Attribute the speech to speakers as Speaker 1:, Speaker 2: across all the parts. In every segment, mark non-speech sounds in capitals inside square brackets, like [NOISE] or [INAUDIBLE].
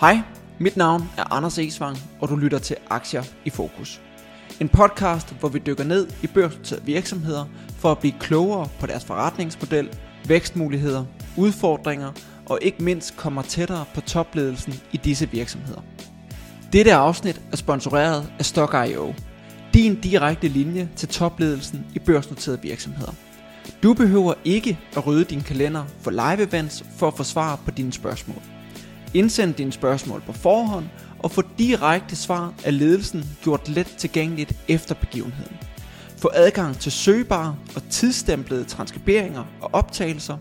Speaker 1: Hej, mit navn er Anders Esvang, og du lytter til Aktier i Fokus. En podcast, hvor vi dykker ned i børsnoterede virksomheder for at blive klogere på deres forretningsmodel, vækstmuligheder, udfordringer og ikke mindst kommer tættere på topledelsen i disse virksomheder. Dette afsnit er sponsoreret af Stock.io, din direkte linje til topledelsen i børsnoterede virksomheder. Du behøver ikke at rydde din kalender for live events for at få svar på dine spørgsmål. Indsend dine spørgsmål på forhånd og få direkte svar af ledelsen gjort let tilgængeligt efter begivenheden. Få adgang til søgbare og tidsstemplede transkriberinger og optagelser.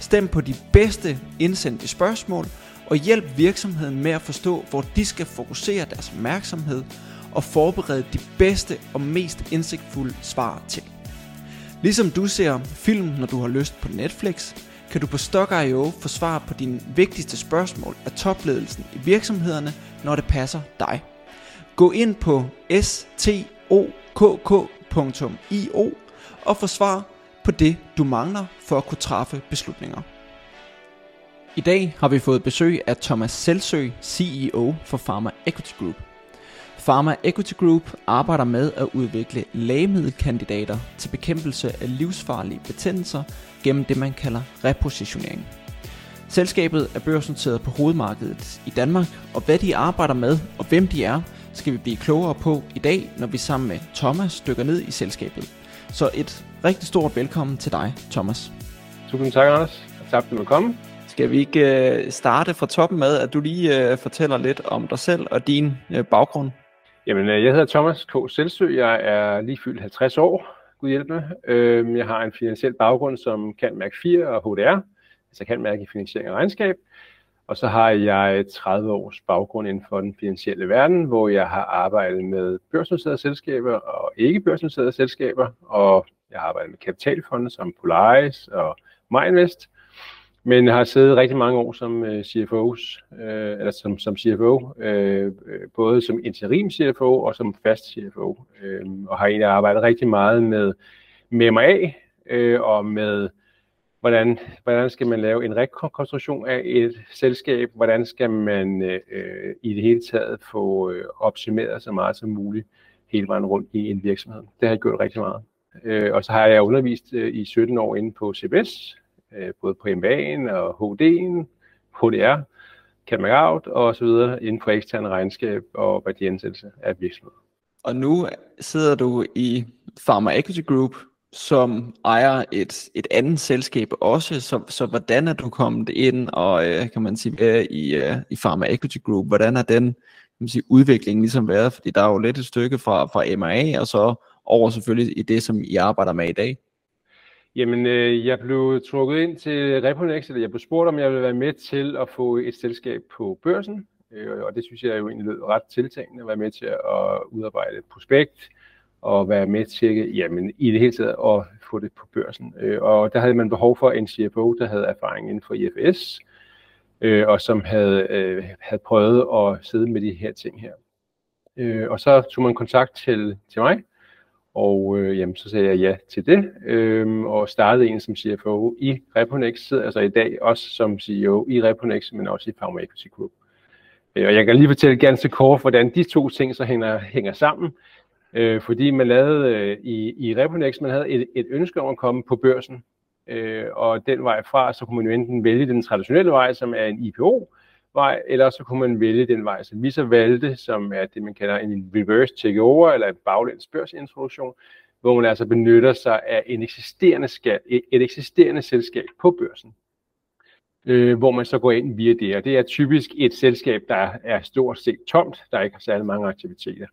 Speaker 1: Stem på de bedste indsendte spørgsmål og hjælp virksomheden med at forstå, hvor de skal fokusere deres opmærksomhed og forberede de bedste og mest indsigtfulde svar til. Ligesom du ser film, når du har lyst på Netflix, kan du på Stock.io få svar på dine vigtigste spørgsmål af topledelsen i virksomhederne, når det passer dig. Gå ind på stokk.io og få svar på det, du mangler for at kunne træffe beslutninger. I dag har vi fået besøg af Thomas Selsø, CEO for Pharma Equity Group. Pharma Equity Group arbejder med at udvikle lægemiddelkandidater til bekæmpelse af livsfarlige betændelser gennem det, man kalder repositionering. Selskabet er børsnoteret på hovedmarkedet i Danmark, og hvad de arbejder med og hvem de er, skal vi blive klogere på i dag, når vi sammen med Thomas dykker ned i selskabet. Så et rigtig stort velkommen til dig, Thomas.
Speaker 2: Tusind tak, Anders. Tak for at komme.
Speaker 1: Skal vi ikke uh, starte fra toppen med, at du lige uh, fortæller lidt om dig selv og din uh, baggrund?
Speaker 2: Jamen, øh, jeg hedder Thomas K. Selsø. Jeg er lige fyldt 50 år, gud hjælp med. Øhm, jeg har en finansiel baggrund som kan mærke 4 og HDR, altså kan mærke i finansiering og regnskab. Og så har jeg 30 års baggrund inden for den finansielle verden, hvor jeg har arbejdet med børsnoterede selskaber og ikke børsnoterede selskaber, og jeg har arbejdet med kapitalfonde som Polaris og MyInvest, men har siddet rigtig mange år som øh, CFOs, øh, eller som, som CFO, øh, både som interim CFO og som fast CFO, øh, og har egentlig arbejdet rigtig meget med, med MA øh, og med, hvordan, hvordan skal man lave en rekonstruktion af et selskab, hvordan skal man øh, i det hele taget få øh, optimeret så meget som muligt hele vejen rundt i en virksomhed. Det har jeg gjort rigtig meget. Øh, og så har jeg undervist øh, i 17 år inde på CBS, øh, både på MBA'en og HD'en, HDR, man Out og så videre inden for ekstern regnskab og værdiansættelse af virksomheder.
Speaker 1: Og nu sidder du i Pharma Equity Group, som ejer et, et andet selskab også, så, så hvordan er du kommet ind og øh, kan man sige i, øh, i Pharma Equity Group? Hvordan er den kan man sige, udvikling ligesom været? Fordi der er jo lidt et stykke fra, fra MRA og så over selvfølgelig i det, som I arbejder med i dag.
Speaker 2: Jamen, øh, jeg blev trukket ind til Reponex, eller jeg blev spurgt, om jeg ville være med til at få et selskab på børsen. Øh, og det synes jeg jo egentlig lød ret tiltagende, at være med til at udarbejde et prospekt, og være med til, jamen, i det hele taget at få det på børsen. Øh, og der havde man behov for en CFO, der havde erfaring inden for IFS, øh, og som havde, øh, havde prøvet at sidde med de her ting her. Øh, og så tog man kontakt til, til mig, og øh, jamen, så sagde jeg ja til det, øh, og startede en som CFO i Reponex, sidder altså i dag også som CEO i Reponex, men også i Pharma Equity Group. Øh, og jeg kan lige fortælle ganske kort, hvordan de to ting så hænger, hænger sammen. Øh, fordi man lavede øh, i, i Reponex, man havde et, et ønske om at komme på børsen, øh, og den vej fra, så kunne man jo enten vælge den traditionelle vej, som er en IPO, vej, eller så kunne man vælge den vej, som vi så valgte, som er det, man kalder en reverse takeover, eller en baglæns børsintroduktion, hvor man altså benytter sig af en eksisterende skat, et eksisterende selskab på børsen, øh, hvor man så går ind via det. Og det er typisk et selskab, der er stort set tomt, der ikke har særlig mange aktiviteter.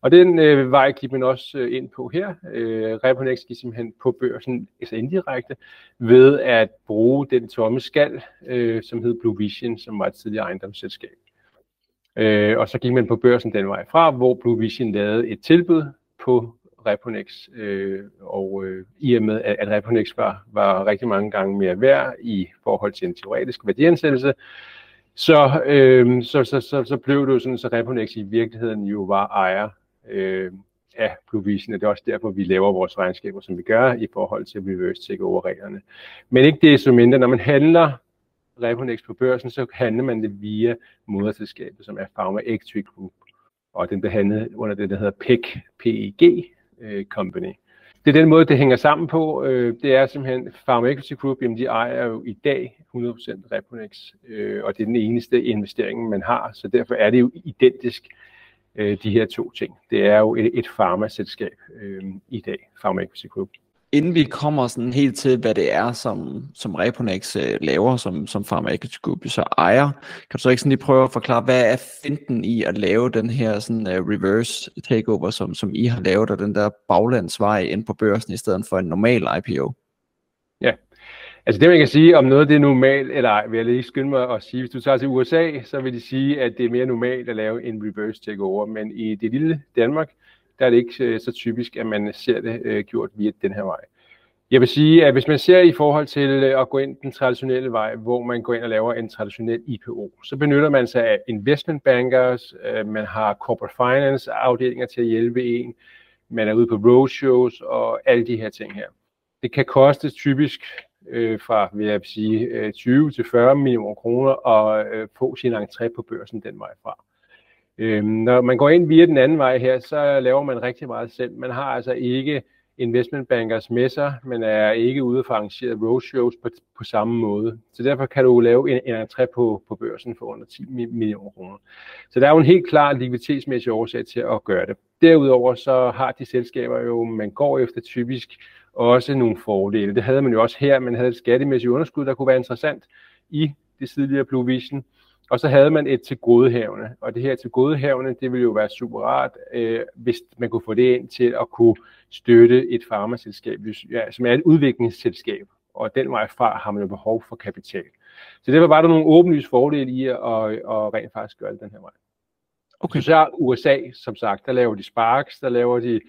Speaker 2: Og den øh, vej gik man også øh, ind på her. Øh, Reponex gik simpelthen på børsen, altså indirekte, ved at bruge den tomme skal, øh, som hed Blue Vision, som var et tidligere ejendomsselskab. Øh, og så gik man på børsen den vej fra, hvor Blue Vision lavede et tilbud på Reponex, øh, og øh, i og med, at, at Reponex var, var rigtig mange gange mere værd i forhold til en teoretisk værdiansættelse, så, øh, så, så, så, så blev det jo sådan, så Reponex i virkeligheden jo var ejer øh, af provision, og det er også derfor, vi laver vores regnskaber, som vi gør i forhold til reverse takeover reglerne. Men ikke det som mindre, når man handler Reponex på børsen, så handler man det via moderselskabet, som er Pharma Equity Group. Og den bliver handlet under det, der hedder PEG, PEG øh, Company. Det er den måde, det hænger sammen på. Øh, det er simpelthen Pharma Equity Group, jamen de ejer jo i dag 100% Reponex, øh, og det er den eneste investering, man har, så derfor er det jo identisk øh, de her to ting. Det er jo et, et farmaselskab øh, i dag, Pharma Equity Group.
Speaker 1: Inden vi kommer sådan helt til, hvad det er, som, som Reponex øh, laver, som, som Pharma Equity Group så ejer, kan du så ikke sådan lige prøve at forklare, hvad er finten i at lave den her sådan, uh, reverse takeover, som, som I har lavet, og den der baglandsvej ind på børsen, i stedet for en normal IPO?
Speaker 2: Ja, Altså det, man kan sige om noget, det er normalt, eller ej, vil jeg lige skynde mig at sige. Hvis du tager til USA, så vil de sige, at det er mere normalt at lave en reverse takeover. Men i det lille Danmark, der er det ikke øh, så typisk, at man ser det øh, gjort via den her vej. Jeg vil sige, at hvis man ser i forhold til øh, at gå ind den traditionelle vej, hvor man går ind og laver en traditionel IPO, så benytter man sig af investment bankers, øh, man har corporate finance afdelinger til at hjælpe en, man er ude på roadshows og alle de her ting her. Det kan koste typisk øh, fra, vil jeg sige, øh, 20 til 40 millioner kroner og øh, få sin entré på børsen den vej fra. Øh, når man går ind via den anden vej her, så laver man rigtig meget selv. Man har altså ikke investment bankers med sig, men er ikke ude for arrangeret roadshows på, på samme måde. Så derfor kan du lave en, en entré på, på børsen for under 10 millioner kroner. Så der er jo en helt klar likviditetsmæssig årsag til at gøre det. Derudover så har de selskaber jo, man går efter typisk også nogle fordele. Det havde man jo også her. Man havde et skattemæssigt underskud, der kunne være interessant i det tidligere Blue Vision. Og så havde man et til godehavne, og det her til godehavne, det ville jo være super rart, øh, hvis man kunne få det ind til at kunne støtte et farmaselskab, ja, som er et udviklingsselskab, og den vej fra har man jo behov for kapital. Så derfor var der nogle åbenlyse fordele i at, at, at rent faktisk gøre det den her vej. Okay. Så USA, som sagt, der laver de Sparks, der laver de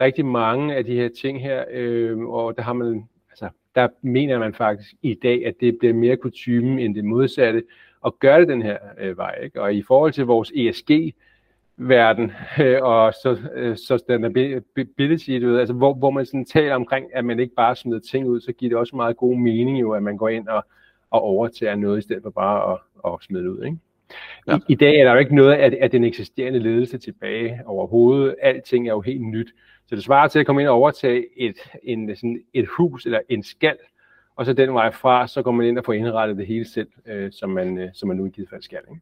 Speaker 2: rigtig mange af de her ting her, øh, og der har man, altså, der mener man faktisk i dag, at det bliver mere kutumen end det modsatte, at gøre det den her øh, vej. Ikke? Og i forhold til vores ESG, verden øh, [LAUGHS] og så øh, sustainability, du ved, altså hvor, hvor man sådan taler omkring, at man ikke bare smider ting ud, så giver det også meget god mening jo, at man går ind og, og overtager noget, i stedet for bare at, at smide det ud. Ikke? Ja. I, I dag er der jo ikke noget af, af den eksisterende ledelse tilbage overhovedet. Alting er jo helt nyt. Så det svarer til at komme ind og overtage et, en, sådan et hus eller en skal, og så den vej fra, så går man ind og får indrettet det hele selv, øh, som, man, øh, som man nu i givet fald skal. Ikke?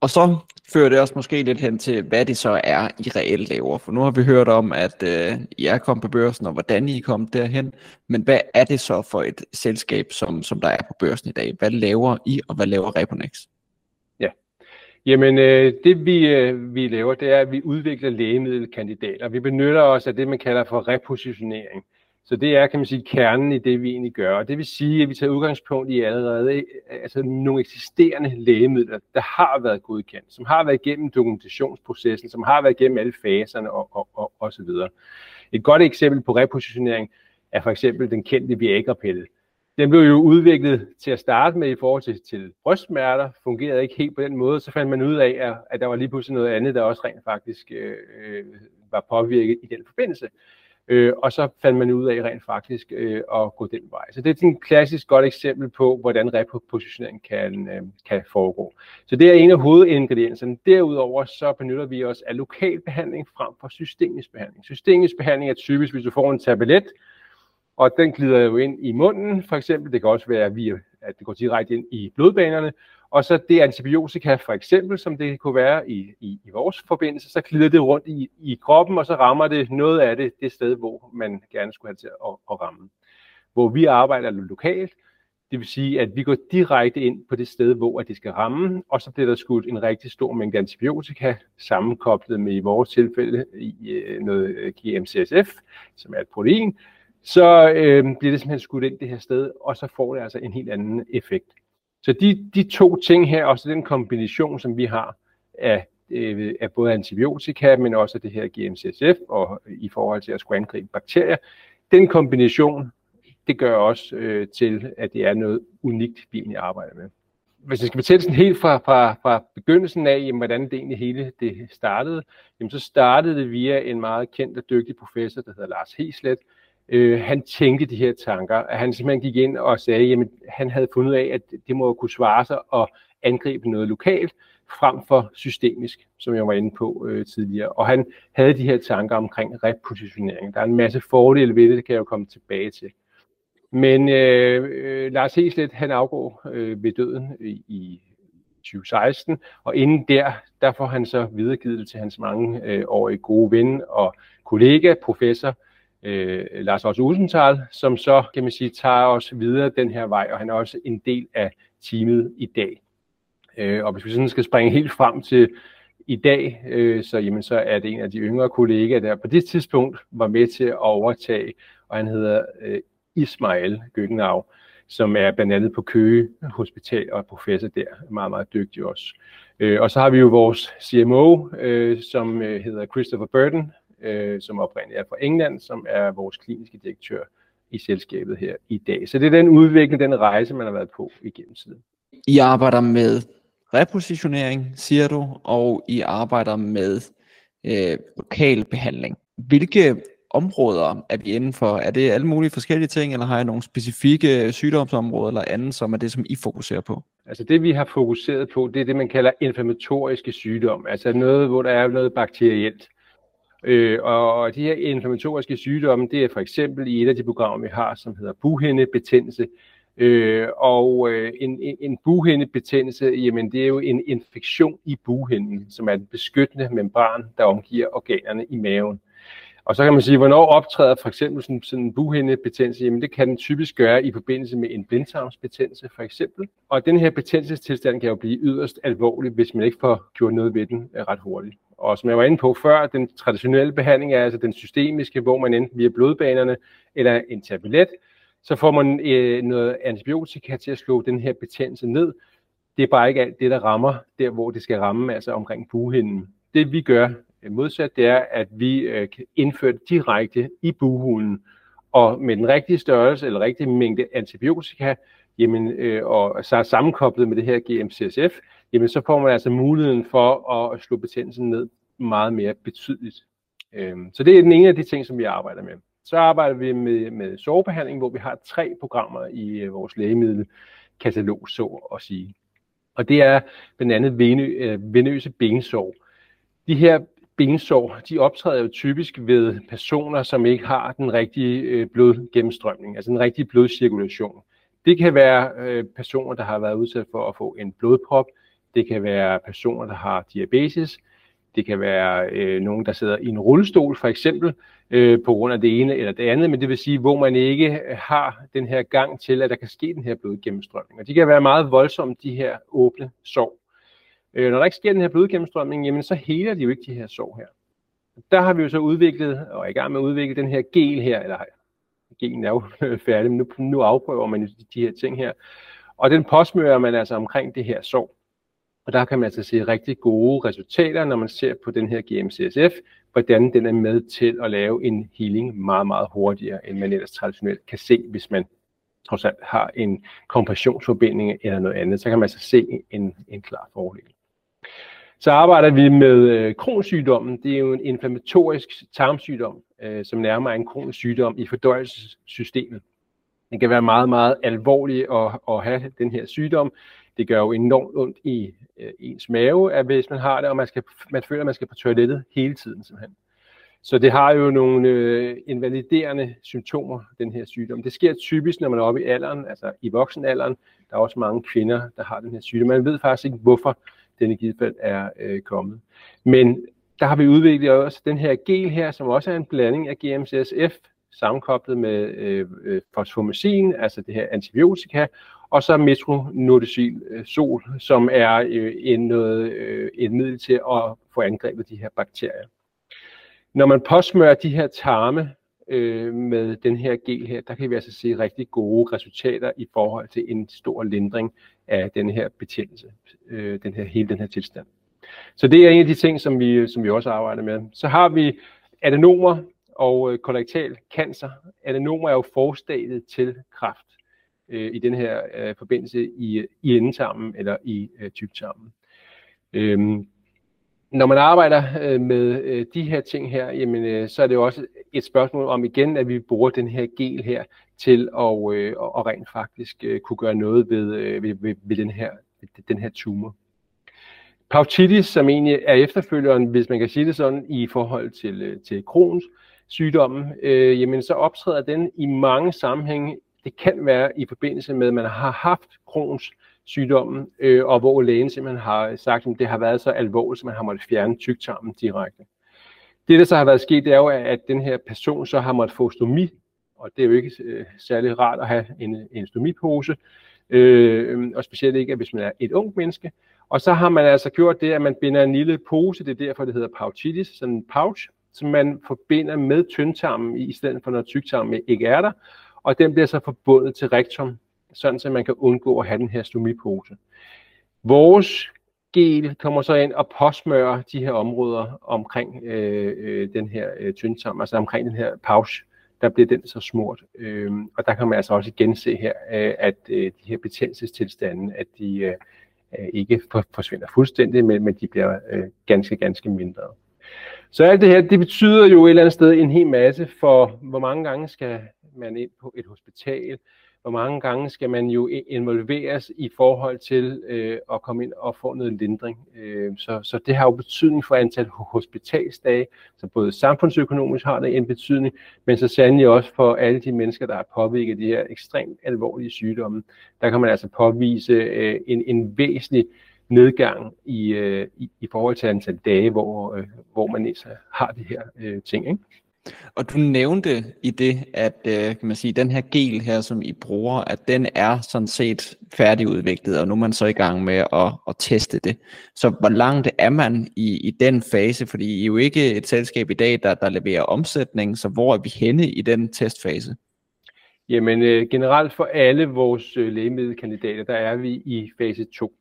Speaker 1: Og så fører det også måske lidt hen til, hvad det så er, I reelt laver. For nu har vi hørt om, at øh, I er kommet på børsen, og hvordan I er kommet derhen. Men hvad er det så for et selskab, som, som der er på børsen i dag? Hvad laver I, og hvad laver Reponex?
Speaker 2: Jamen, øh, det vi, øh, vi laver, det er, at vi udvikler lægemiddelkandidater. Vi benytter os af det, man kalder for repositionering. Så det er, kan man sige, kernen i det, vi egentlig gør. Og det vil sige, at vi tager udgangspunkt i allerede øh, altså nogle eksisterende lægemidler, der har været godkendt, som har været igennem dokumentationsprocessen, som har været igennem alle faserne og, og, og, og så videre. Et godt eksempel på repositionering er for eksempel den kendte Viagra-pille. Den blev jo udviklet til at starte med i forhold til, til brystsmerter, fungerede ikke helt på den måde, så fandt man ud af, at, at der var lige pludselig noget andet, der også rent faktisk øh, øh var påvirket i den forbindelse. Øh, og så fandt man ud af rent faktisk øh, at gå den vej. Så det er et klassisk godt eksempel på, hvordan repositionering kan, øh, kan foregå. Så det er en af hovedingredienserne. Derudover så benytter vi os af lokal behandling frem for systemisk behandling. Systemisk behandling er typisk, hvis du får en tablet, og den glider jo ind i munden, for eksempel. Det kan også være, via, at det går direkte ind i blodbanerne. Og så det antibiotika, for eksempel, som det kunne være i, i, i vores forbindelse, så glider det rundt i, i kroppen, og så rammer det noget af det det sted, hvor man gerne skulle have til at, at ramme. Hvor vi arbejder lokalt, det vil sige, at vi går direkte ind på det sted, hvor det skal ramme, og så bliver der skudt en rigtig stor mængde antibiotika, sammenkoblet med i vores tilfælde i øh, noget øh, GMCSF, som er et protein, så øh, bliver det simpelthen skudt ind det her sted, og så får det altså en helt anden effekt. Så de, de to ting her, også den kombination, som vi har af, øh, af både antibiotika, men også det her GMCSF, og i forhold til at skulle angribe bakterier, den kombination, det gør også øh, til, at det er noget unikt, vi egentlig arbejder med. Hvis jeg skal fortælle sådan helt fra, fra, fra begyndelsen af, jamen, hvordan det egentlig hele det startede, jamen, så startede det via en meget kendt og dygtig professor, der hedder Lars Heslet, øh, han tænkte de her tanker, at han simpelthen gik ind og sagde, at han havde fundet af, at det må kunne svare sig at angribe noget lokalt, frem for systemisk, som jeg var inde på øh, tidligere. Og han havde de her tanker omkring repositionering. Der er en masse fordele ved det, det kan jeg jo komme tilbage til. Men øh, øh, Lars Heslet, han afgår øh, ved døden i, i 2016, og inden der, der får han så videregivet det til hans mange øh, årige gode ven og kollega, professor øh, Lars Otto Usenthal, som så, kan man sige, tager os videre den her vej, og han er også en del af teamet i dag. Øh, og hvis vi sådan skal springe helt frem til i dag, øh, så, jamen, så er det en af de yngre kollegaer, der på det tidspunkt var med til at overtage, og han hedder øh, Ismail Gøgenau, som er blandt andet på Køge Hospital og er professor der, meget, meget dygtig også. Øh, og så har vi jo vores CMO, øh, som øh, hedder Christopher Burton, øh, som oprindeligt er fra England, som er vores kliniske direktør i selskabet her i dag. Så det er den udvikling, den rejse, man har været på igennem tiden.
Speaker 1: I arbejder med repositionering, siger du, og I arbejder med øh, lokal behandling. Hvilke områder er vi inden for? Er det alle mulige forskellige ting, eller har I nogle specifikke sygdomsområder eller andet, som er det, som I fokuserer på?
Speaker 2: Altså det, vi har fokuseret på, det er det, man kalder inflammatoriske sygdomme. Altså noget, hvor der er noget bakterielt. Øh, og de her inflammatoriske sygdomme, det er for eksempel i et af de programmer, vi har, som hedder buhændebetændelse. Øh, og øh, en, en buhændebetændelse, jamen det er jo en infektion i buhinden, som er den beskyttende membran, der omgiver organerne i maven. Og så kan man sige, hvornår optræder for eksempel sådan, sådan en buhændebetændelse? Jamen det kan den typisk gøre i forbindelse med en blindtarmsbetændelse for eksempel. Og den her betændelsestilstand kan jo blive yderst alvorlig, hvis man ikke får gjort noget ved den øh, ret hurtigt. Og som jeg var inde på før, den traditionelle behandling er altså den systemiske, hvor man enten via blodbanerne eller en tablet, så får man øh, noget antibiotika til at slå den her betændelse ned. Det er bare ikke alt det, der rammer der, hvor det skal ramme, altså omkring buhinden. Det vi gør øh, modsat, det er, at vi øh, kan indføre det direkte i buhulen, og med den rigtige størrelse eller rigtige mængde antibiotika, jamen, øh, og så er sammenkoblet med det her GMCSF, jamen så får man altså muligheden for at slå betændelsen ned meget mere betydeligt. Øhm, så det er den ene af de ting, som vi arbejder med. Så arbejder vi med, med sovebehandling, hvor vi har tre programmer i øh, vores lægemiddelkatalog, så at sige. Og det er blandt andet øh, venøse bensår. De her bensår, de optræder jo typisk ved personer, som ikke har den rigtige øh, blodgennemstrømning, altså den rigtige blodcirkulation. Det kan være personer, der har været udsat for at få en blodprop. Det kan være personer, der har diabetes. Det kan være øh, nogen, der sidder i en rullestol for eksempel, øh, på grund af det ene eller det andet, men det vil sige, hvor man ikke har den her gang til, at der kan ske den her blodgennemstrømning. Og de kan være meget voldsomme, de her åbne sår. Øh, når der ikke sker den her blodgennemstrømning, jamen så heler de jo ikke de her sår her. Der har vi jo så udviklet, og er i gang med at udvikle den her gel her, eller genen er jo [LAUGHS] færdig, men nu, nu afprøver man de her ting her. Og den påsmører man altså omkring det her sår. Og der kan man altså se rigtig gode resultater, når man ser på den her GMCSF, hvordan den er med til at lave en healing meget, meget hurtigere, end man ellers traditionelt kan se, hvis man trods alt har en kompressionsforbinding eller noget andet. Så kan man altså se en, en klar fordel. Så arbejder vi med øh, kronsygdommen. Det er jo en inflammatorisk tarmsygdom, øh, som nærmer en kronisk sygdom i fordøjelsessystemet. Den kan være meget, meget alvorlig at, at have den her sygdom. Det gør jo enormt ondt i øh, ens mave, at hvis man har det, og man, skal, man føler, at man skal på toilettet hele tiden simpelthen. Så det har jo nogle øh, invaliderende symptomer, den her sygdom. Det sker typisk, når man er oppe i alderen, altså i voksenalderen. Der er også mange kvinder, der har den her sygdom. Man ved faktisk ikke, hvorfor den i givet fald er øh, kommet. Men der har vi udviklet også den her gel her, som også er en blanding af GMCSF, sammenkoblet med øh, øh, fosfomycin, altså det her antibiotika, og så metronodicil øh, sol, som er øh, en, noget, øh, et middel til at få angrebet de her bakterier. Når man påsmører de her tarme øh, med den her gel her, der kan vi altså se rigtig gode resultater i forhold til en stor lindring af den her betændelse, øh, den her, hele den her tilstand. Så det er en af de ting, som vi, som vi også arbejder med. Så har vi adenomer og øh, kolorektal cancer. Adenomer er jo forstadiet til kræft øh, i den her øh, forbindelse i, i endetarmen eller i øh, tyktarmen. Øhm, når man arbejder øh, med øh, de her ting her, jamen, øh, så er det jo også et spørgsmål om igen, at vi bruger den her gel her til at, øh, og rent faktisk øh, kunne gøre noget ved, øh, ved, ved, ved den, her, den her tumor. Pautitis, som egentlig er efterfølgeren, hvis man kan sige det sådan, i forhold til, øh, til Crohns sygdommen, øh, jamen så optræder den i mange sammenhænge. Det kan være i forbindelse med, at man har haft Crohns sygdommen, øh, og hvor lægen simpelthen har sagt, at det har været så alvorligt, at man har måttet fjerne tyktarmen direkte. Det, der så har været sket, det er jo, at den her person så har måttet få stomi, og det er jo ikke øh, særlig rart at have en, en stomipose, øh, og specielt ikke, hvis man er et ung menneske. Og så har man altså gjort det, at man binder en lille pose, det er derfor, det hedder pouchitis, sådan en pouch, som man forbinder med tyndtarmen, i stedet for når tyktarmen ikke er der, og den bliver så forbundet til rektum, sådan så man kan undgå at have den her stomipose. Vores gel kommer så ind og påsmører de her områder omkring øh, øh, den her øh, tyndtarm, altså omkring den her pouch, der bliver den så smurt. Øh, og der kan man altså også igen se her, øh, at øh, de her betændelsestilstande, at de øh, øh ikke for, forsvinder fuldstændig, men, men de bliver øh, ganske, ganske mindre. Så alt det her, det betyder jo et eller andet sted en hel masse for, hvor mange gange skal man ind på et hospital, hvor mange gange skal man jo involveres i forhold til øh, at komme ind og få noget lindring. Øh, så, så det har jo betydning for antal hospitalsdage, så både samfundsøkonomisk har det en betydning, men så sandelig også for alle de mennesker, der er påvirket af de her ekstremt alvorlige sygdomme. Der kan man altså påvise øh, en, en væsentlig nedgang i, øh, i, i forhold til antal dage, hvor, øh, hvor man så har de her øh, ting. Ikke?
Speaker 1: Og du nævnte i det, at øh, kan man sige, den her gel her, som I bruger, at den er sådan set færdigudviklet, og nu er man så i gang med at, at teste det. Så hvor langt er man i, i den fase? Fordi I er jo ikke et selskab i dag, der, der leverer omsætning, så hvor er vi henne i den testfase?
Speaker 2: Jamen øh, generelt for alle vores øh, lægemiddelkandidater, der er vi i fase 2.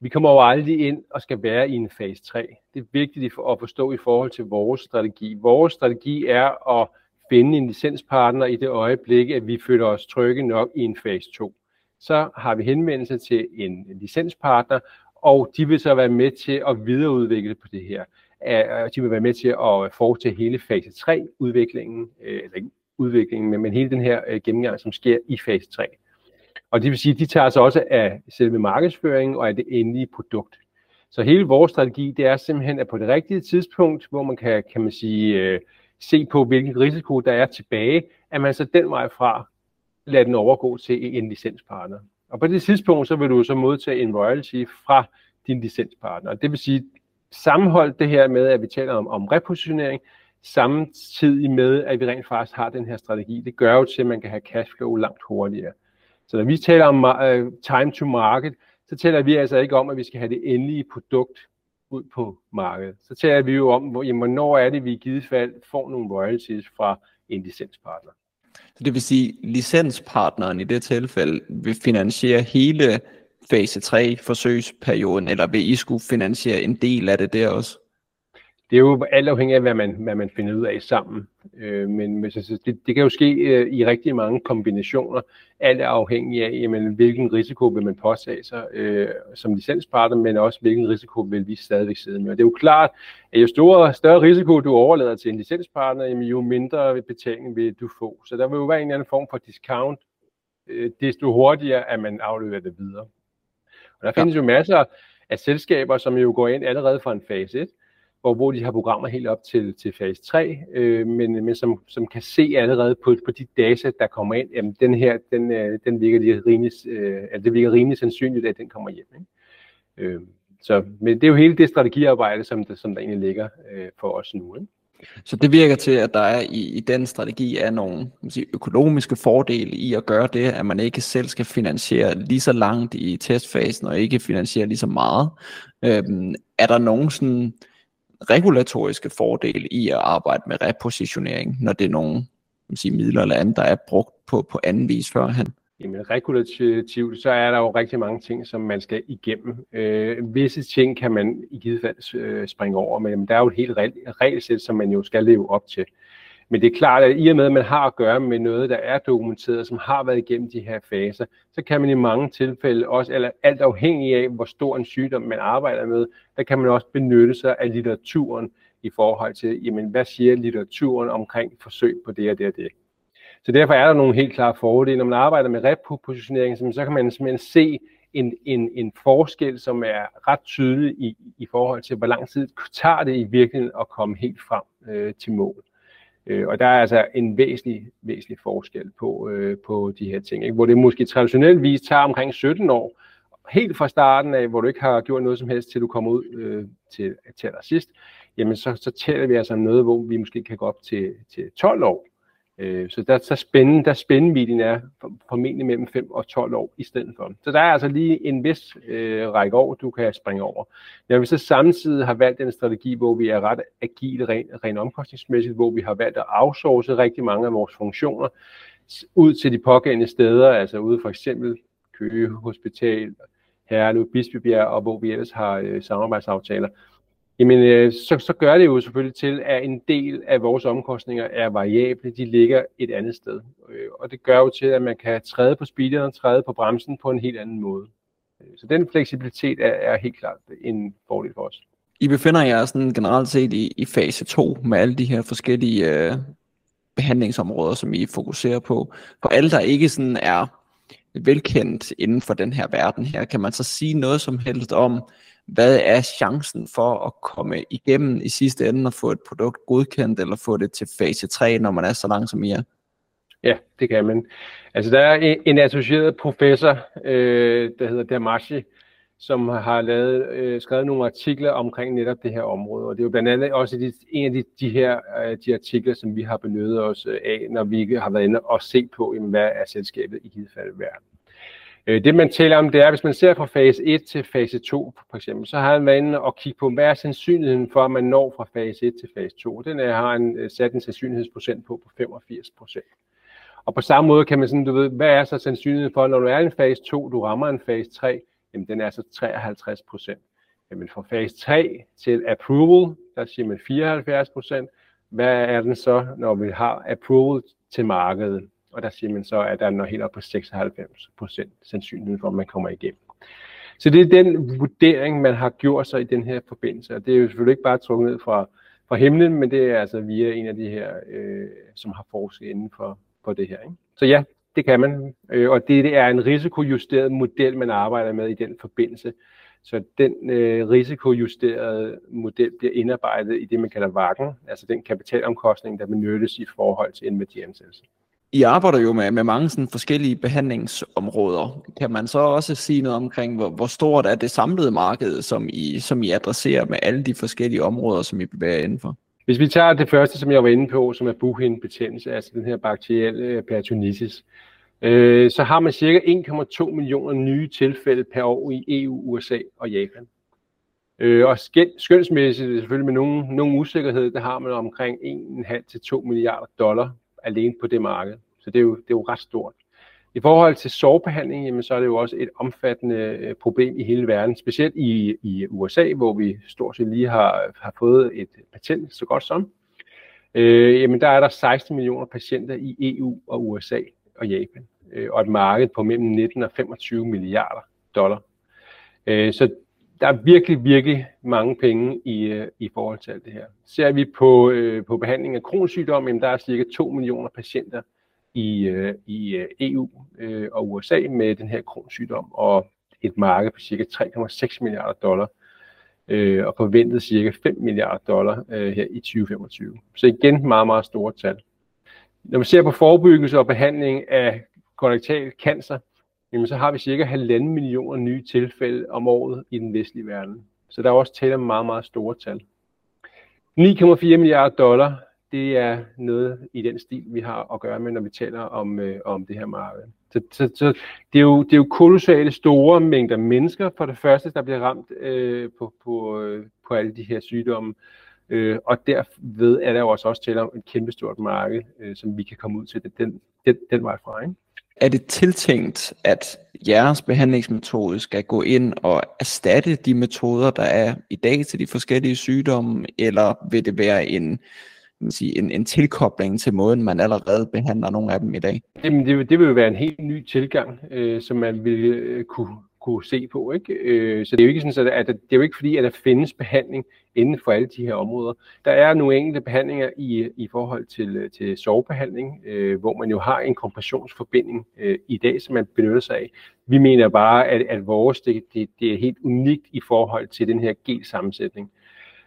Speaker 2: Vi kommer jo aldrig ind og skal være i en fase 3. Det er vigtigt at forstå i forhold til vores strategi. Vores strategi er at finde en licenspartner i det øjeblik, at vi føler os trygge nok i en fase 2. Så har vi henvendelse til en licenspartner, og de vil så være med til at videreudvikle på det her. Øh, øh, de vil være med til at foretage hele fase 3-udviklingen, øh, eller ikke udviklingen, men hele den her gennemgang, som sker i fase 3. Og det vil sige, at de tager sig også af selve markedsføringen og af det endelige produkt. Så hele vores strategi, det er simpelthen, at på det rigtige tidspunkt, hvor man kan, kan man sige, øh, se på, hvilken risiko der er tilbage, at man så den vej fra lader den overgå til en licenspartner. Og på det tidspunkt, så vil du så modtage en royalty fra din licenspartner. Det vil sige, sammenholdt det her med, at vi taler om, om repositionering, samtidig med, at vi rent faktisk har den her strategi, det gør jo til, at man kan have cashflow langt hurtigere. Så når vi taler om uh, time to market, så taler vi altså ikke om, at vi skal have det endelige produkt ud på markedet. Så taler vi jo om, hvor, jamen, hvornår er det, vi i givet fald får nogle royalties fra en licenspartner.
Speaker 1: Så det vil sige, licenspartneren i det tilfælde vil finansiere hele fase 3 forsøgsperioden, eller vil I skulle finansiere en del af det der også?
Speaker 2: Det er jo alt afhængigt af, hvad man, hvad man finder ud af sammen. Øh, men det, det kan jo ske øh, i rigtig mange kombinationer. Alt er afhængigt af, jamen, hvilken risiko vil man påtage sig øh, som licenspartner, men også hvilken risiko vil vi stadigvæk sidde med. Og det er jo klart, at jo større, større risiko du overlader til en licenspartner, jamen, jo mindre betaling vil du få. Så der vil jo være en eller anden form for discount, øh, desto hurtigere at man afleverer det videre. Og der findes ja. jo masser af selskaber, som jo går ind allerede fra en fase 1, hvor, hvor de har programmer helt op til, til fase 3, øh, men, men som, som kan se allerede på, på de data, der kommer ind, jamen den her, den, øh, den virker lige rimelig, øh, altså det virker rimelig sandsynligt, at den kommer hjem. Ikke? Øh, så men det er jo hele det strategiarbejde, som, der, som der egentlig ligger øh, for os nu. Ikke?
Speaker 1: Så det virker til, at der er i, i den strategi er nogle sige, økonomiske fordele i at gøre det, at man ikke selv skal finansiere lige så langt i testfasen og ikke finansiere lige så meget. Øhm, er der nogen sådan regulatoriske fordele i at arbejde med repositionering, når det er nogle man sige, midler eller andet, der er brugt på, på anden vis førhen?
Speaker 2: Jamen regulativt, så er der jo rigtig mange ting, som man skal igennem. Øh, visse ting kan man i givet fald øh, springe over, men der er jo et helt regelsæt, som man jo skal leve op til. Men det er klart, at i og med, at man har at gøre med noget, der er dokumenteret, som har været igennem de her faser, så kan man i mange tilfælde også, eller alt afhængig af, hvor stor en sygdom man arbejder med, der kan man også benytte sig af litteraturen i forhold til, jamen, hvad siger litteraturen omkring forsøg på det og det og det. Så derfor er der nogle helt klare fordele. Når man arbejder med repositionering, så kan man simpelthen se en, en, en forskel, som er ret tydelig i, i forhold til, hvor lang tid tager det i virkeligheden at komme helt frem øh, til mål. Øh, og der er altså en væsentlig, væsentlig forskel på, øh, på de her ting, ikke? hvor det måske traditionelt vis tager omkring 17 år, helt fra starten af, hvor du ikke har gjort noget som helst, til du kommer ud øh, til, til allersidst, jamen så, så tæller vi altså om noget, hvor vi måske kan gå op til, til 12 år. Øh, så der, så spændende, der spændvidden er formentlig mellem 5 og 12 år i stedet for. Så der er altså lige en vis øh, række år, du kan springe over. Når vi så samtidig har valgt en strategi, hvor vi er ret agile rent ren omkostningsmæssigt, hvor vi har valgt at outsource rigtig mange af vores funktioner ud til de pågældende steder, altså ude for eksempel Køge Hospital, Herlev, Bispebjerg, og hvor vi ellers har øh, samarbejdsaftaler, Jamen, øh, så, så gør det jo selvfølgelig til, at en del af vores omkostninger er variable. De ligger et andet sted. Øh, og det gør jo til, at man kan træde på speederen og træde på bremsen på en helt anden måde. Øh, så den fleksibilitet er, er helt klart en fordel for os.
Speaker 1: I befinder jer sådan generelt set i, i fase 2 med alle de her forskellige øh, behandlingsområder, som I fokuserer på. For alle, der ikke sådan er velkendt inden for den her verden her, kan man så sige noget som helst om, hvad er chancen for at komme igennem i sidste ende og få et produkt godkendt, eller få det til fase 3, når man er så langt som I er?
Speaker 2: Ja, det kan man. Altså, der er en associeret professor, øh, der hedder Damashi, som har lavet, øh, skrevet nogle artikler omkring netop det her område. Og det er jo blandt andet også de, en af de, de her øh, de artikler, som vi har benyttet os øh, af, når vi har været inde og se på, jamen, hvad er selskabet i givet fald værd. Øh, det man taler om, det er, hvis man ser fra fase 1 til fase 2, for eksempel, så har han været inde og kigge på, hvad er sandsynligheden for, at man når fra fase 1 til fase 2. Den er, har en øh, sat en sandsynlighedsprocent på på 85 procent. Og på samme måde kan man sådan, du ved, hvad er så sandsynligheden for, når du er i en fase 2, du rammer en fase 3, jamen den er så 53 procent. Jamen fra fase 3 til approval, der siger man 74 procent. Hvad er den så, når vi har approval til markedet? Og der siger man så, at der er helt op på 96 procent sandsynlighed for, at man kommer igennem. Så det er den vurdering, man har gjort sig i den her forbindelse, og det er jo selvfølgelig ikke bare trukket ned fra, fra himlen, men det er altså via en af de her, øh, som har forsket inden for, for det her. Ikke? Så ja, det kan man, øh, og det, det er en risikojusteret model, man arbejder med i den forbindelse. Så den øh, risikojusterede model bliver indarbejdet i det, man kalder vakken, altså den kapitalomkostning, der benyttes i forhold til en værdiansættelse.
Speaker 1: I arbejder jo med, med mange sådan forskellige behandlingsområder. Kan man så også sige noget omkring, hvor, hvor stort er det samlede marked, som I, som I adresserer med alle de forskellige områder, som I bevæger indenfor?
Speaker 2: Hvis vi tager det første, som jeg var inde på, som er buhindbetændelse, altså den her bakterielle øh, peritonitis, øh, så har man cirka 1,2 millioner nye tilfælde per år i EU, USA og Japan. Øh, og skønsmæssigt, selvfølgelig med nogen, nogen usikkerhed, der har man omkring 1,5 til 2 milliarder dollar alene på det marked. Så det er jo, det er jo ret stort. I forhold til sårbehandling, jamen, så er det jo også et omfattende øh, problem i hele verden, specielt i, i USA, hvor vi stort set lige har, har fået et patent, så godt som. Øh, jamen, der er der 16 millioner patienter i EU og USA og Japan, øh, og et marked på mellem 19 og 25 milliarder dollar. Øh, så der er virkelig, virkelig mange penge i, øh, i forhold til alt det her. Ser vi på, øh, på behandling af kronsygdom, jamen der er cirka 2 millioner patienter i, øh, i øh, EU øh, og USA med den her kronsygdom, og et marked på cirka 3,6 milliarder dollar, øh, og forventet cirka 5 milliarder dollar øh, her i 2025. Så igen meget, meget store tal. Når man ser på forebyggelse og behandling af kolorektal cancer, jamen så har vi cirka halvanden millioner nye tilfælde om året i den vestlige verden. Så der er også tale om meget, meget store tal. 9,4 milliarder dollar, det er noget i den stil, vi har at gøre med, når vi taler om, øh, om det her marked. Så, så, så det, er jo, det er jo kolossale store mængder mennesker, for det første, der bliver ramt øh, på, på, øh, på alle de her sygdomme. Øh, og derved er der jo også, også tale om et kæmpestort marked, øh, som vi kan komme ud til den, den, den vej fra. Ikke?
Speaker 1: Er det tiltænkt, at jeres behandlingsmetode skal gå ind og erstatte de metoder, der er i dag til de forskellige sygdomme, eller vil det være en, sige, en, en tilkobling til måden, man allerede behandler nogle af dem i dag?
Speaker 2: Jamen, det, det vil jo være en helt ny tilgang, øh, som man vil øh, kunne kunne se på. Ikke? Øh, så det er jo ikke sådan, at det er jo ikke fordi, at der findes behandling inden for alle de her områder. Der er nogle enkelte behandlinger i, i forhold til, til sovebehandling, øh, hvor man jo har en kompressionsforbinding øh, i dag, som man benytter sig af. Vi mener bare, at, at vores det, det, det er helt unikt i forhold til den her gelsammensætning.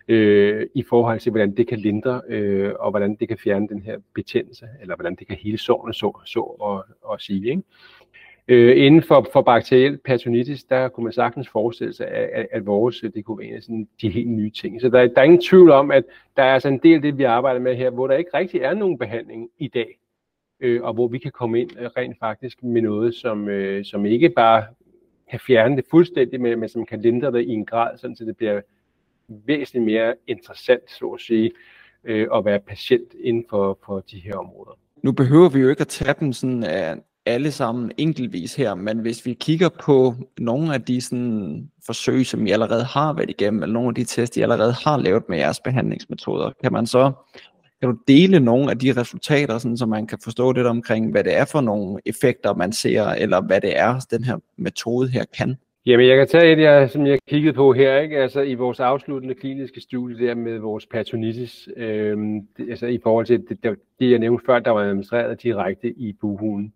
Speaker 2: øh, i forhold til, hvordan det kan lindre, øh, og hvordan det kan fjerne den her betændelse, eller hvordan det kan hele sårene, så, så og, og sige. Ikke? Øh, inden for, for bakteriel peritonitis, der kunne man sagtens forestille sig, at, at, at vores, øh, det kunne være en af sådan, de helt nye ting. Så der, der er ingen tvivl om, at der er altså en del af det, vi arbejder med her, hvor der ikke rigtig er nogen behandling i dag, øh, og hvor vi kan komme ind øh, rent faktisk med noget, som, øh, som ikke bare kan fjerne det fuldstændig, men, men som kan lindre det i en grad, sådan så det bliver væsentligt mere interessant, så at sige, øh, at være patient inden for, for de her områder.
Speaker 1: Nu behøver vi jo ikke at tage dem sådan af alle sammen enkeltvis her, men hvis vi kigger på nogle af de sådan, forsøg, som I allerede har været igennem, eller nogle af de tests, I allerede har lavet med jeres behandlingsmetoder, kan man så kan du dele nogle af de resultater, sådan, så man kan forstå lidt omkring, hvad det er for nogle effekter, man ser, eller hvad det er, den her metode her kan?
Speaker 2: Jamen, jeg kan tage et, jeg, som jeg kiggede på her, ikke? Altså, i vores afsluttende kliniske studie der med vores peritonitis, øh, altså i forhold til det, det, jeg nævnte før, der var administreret direkte i buhulen.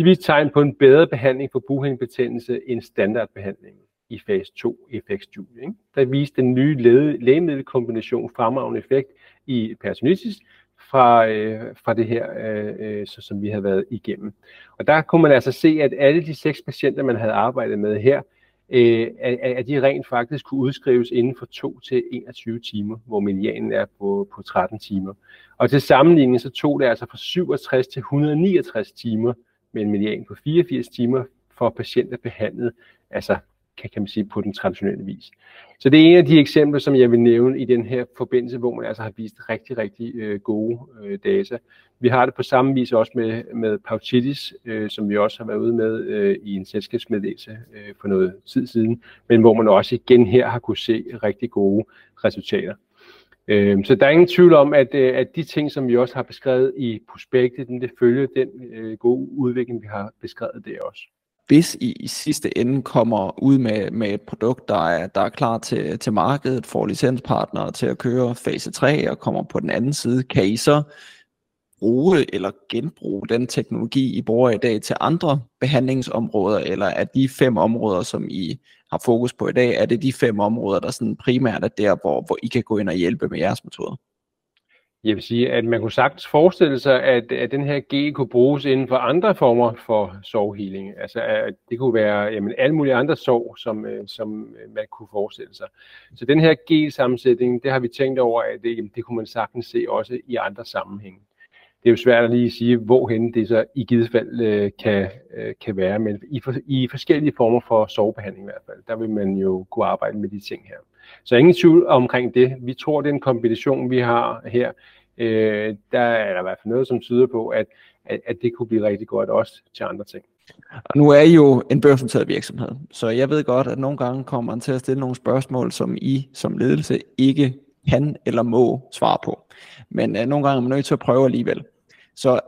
Speaker 2: De viste tegn på en bedre behandling for bughindebetændelse end standardbehandlingen i fase 2 effektstudie. Ikke? Der viste den nye lægemiddelkombination fremragende effekt i peritonitis fra, øh, fra det her, øh, øh, så, som vi havde været igennem. Og der kunne man altså se, at alle de seks patienter, man havde arbejdet med her, øh, at, at de rent faktisk kunne udskrives inden for 2 til 21 timer, hvor medianen er på, på 13 timer. Og til sammenligning så tog det altså fra 67 til 169 timer med en median på 84 timer for patienter behandlet, altså kan, kan man sige, på den traditionelle vis. Så det er en af de eksempler, som jeg vil nævne i den her forbindelse, hvor man altså har vist rigtig, rigtig øh, gode øh, data. Vi har det på samme vis også med, med Pautitis, øh, som vi også har været ude med øh, i en selskabsmeddelelse øh, for noget tid siden, men hvor man også igen her har kunne se rigtig gode resultater. Øh, så der er ingen tvivl om, at, øh, at de ting, som vi også har beskrevet i prospektet, det følger den øh, gode udvikling, vi har beskrevet der også.
Speaker 1: Hvis I i sidste ende kommer ud med, med et produkt, der er, der er klar til, til markedet, får licenspartnere til at køre fase 3 og kommer på den anden side, kan I så bruge eller genbruge den teknologi, I bruger i dag til andre behandlingsområder, eller er de fem områder, som I har fokus på i dag, er det de fem områder, der sådan primært er der, hvor, hvor I kan gå ind og hjælpe med jeres metoder?
Speaker 2: Jeg vil sige, at man kunne sagtens forestille sig, at, at den her G kunne bruges inden for andre former for sovhealing. Altså, at det kunne være jamen, alle mulige andre sov, som, øh, som øh, man kunne forestille sig. Så den her G-sammensætning, det har vi tænkt over, at det, jamen, det kunne man sagtens se også i andre sammenhænge det er jo svært at lige sige, hvorhen det så i givet fald øh, kan, øh, kan være, men i, for, i forskellige former for sovebehandling i hvert fald, der vil man jo kunne arbejde med de ting her. Så ingen tvivl omkring det. Vi tror, den kombination, vi har her, øh, der er der i hvert fald noget, som tyder på, at, at, at det kunne blive rigtig godt også til andre ting.
Speaker 1: Og nu er I jo en børsnoteret virksomhed, så jeg ved godt, at nogle gange kommer man til at stille nogle spørgsmål, som I som ledelse ikke kan eller må svare på. Men uh, nogle gange er man nødt til at prøve alligevel. Så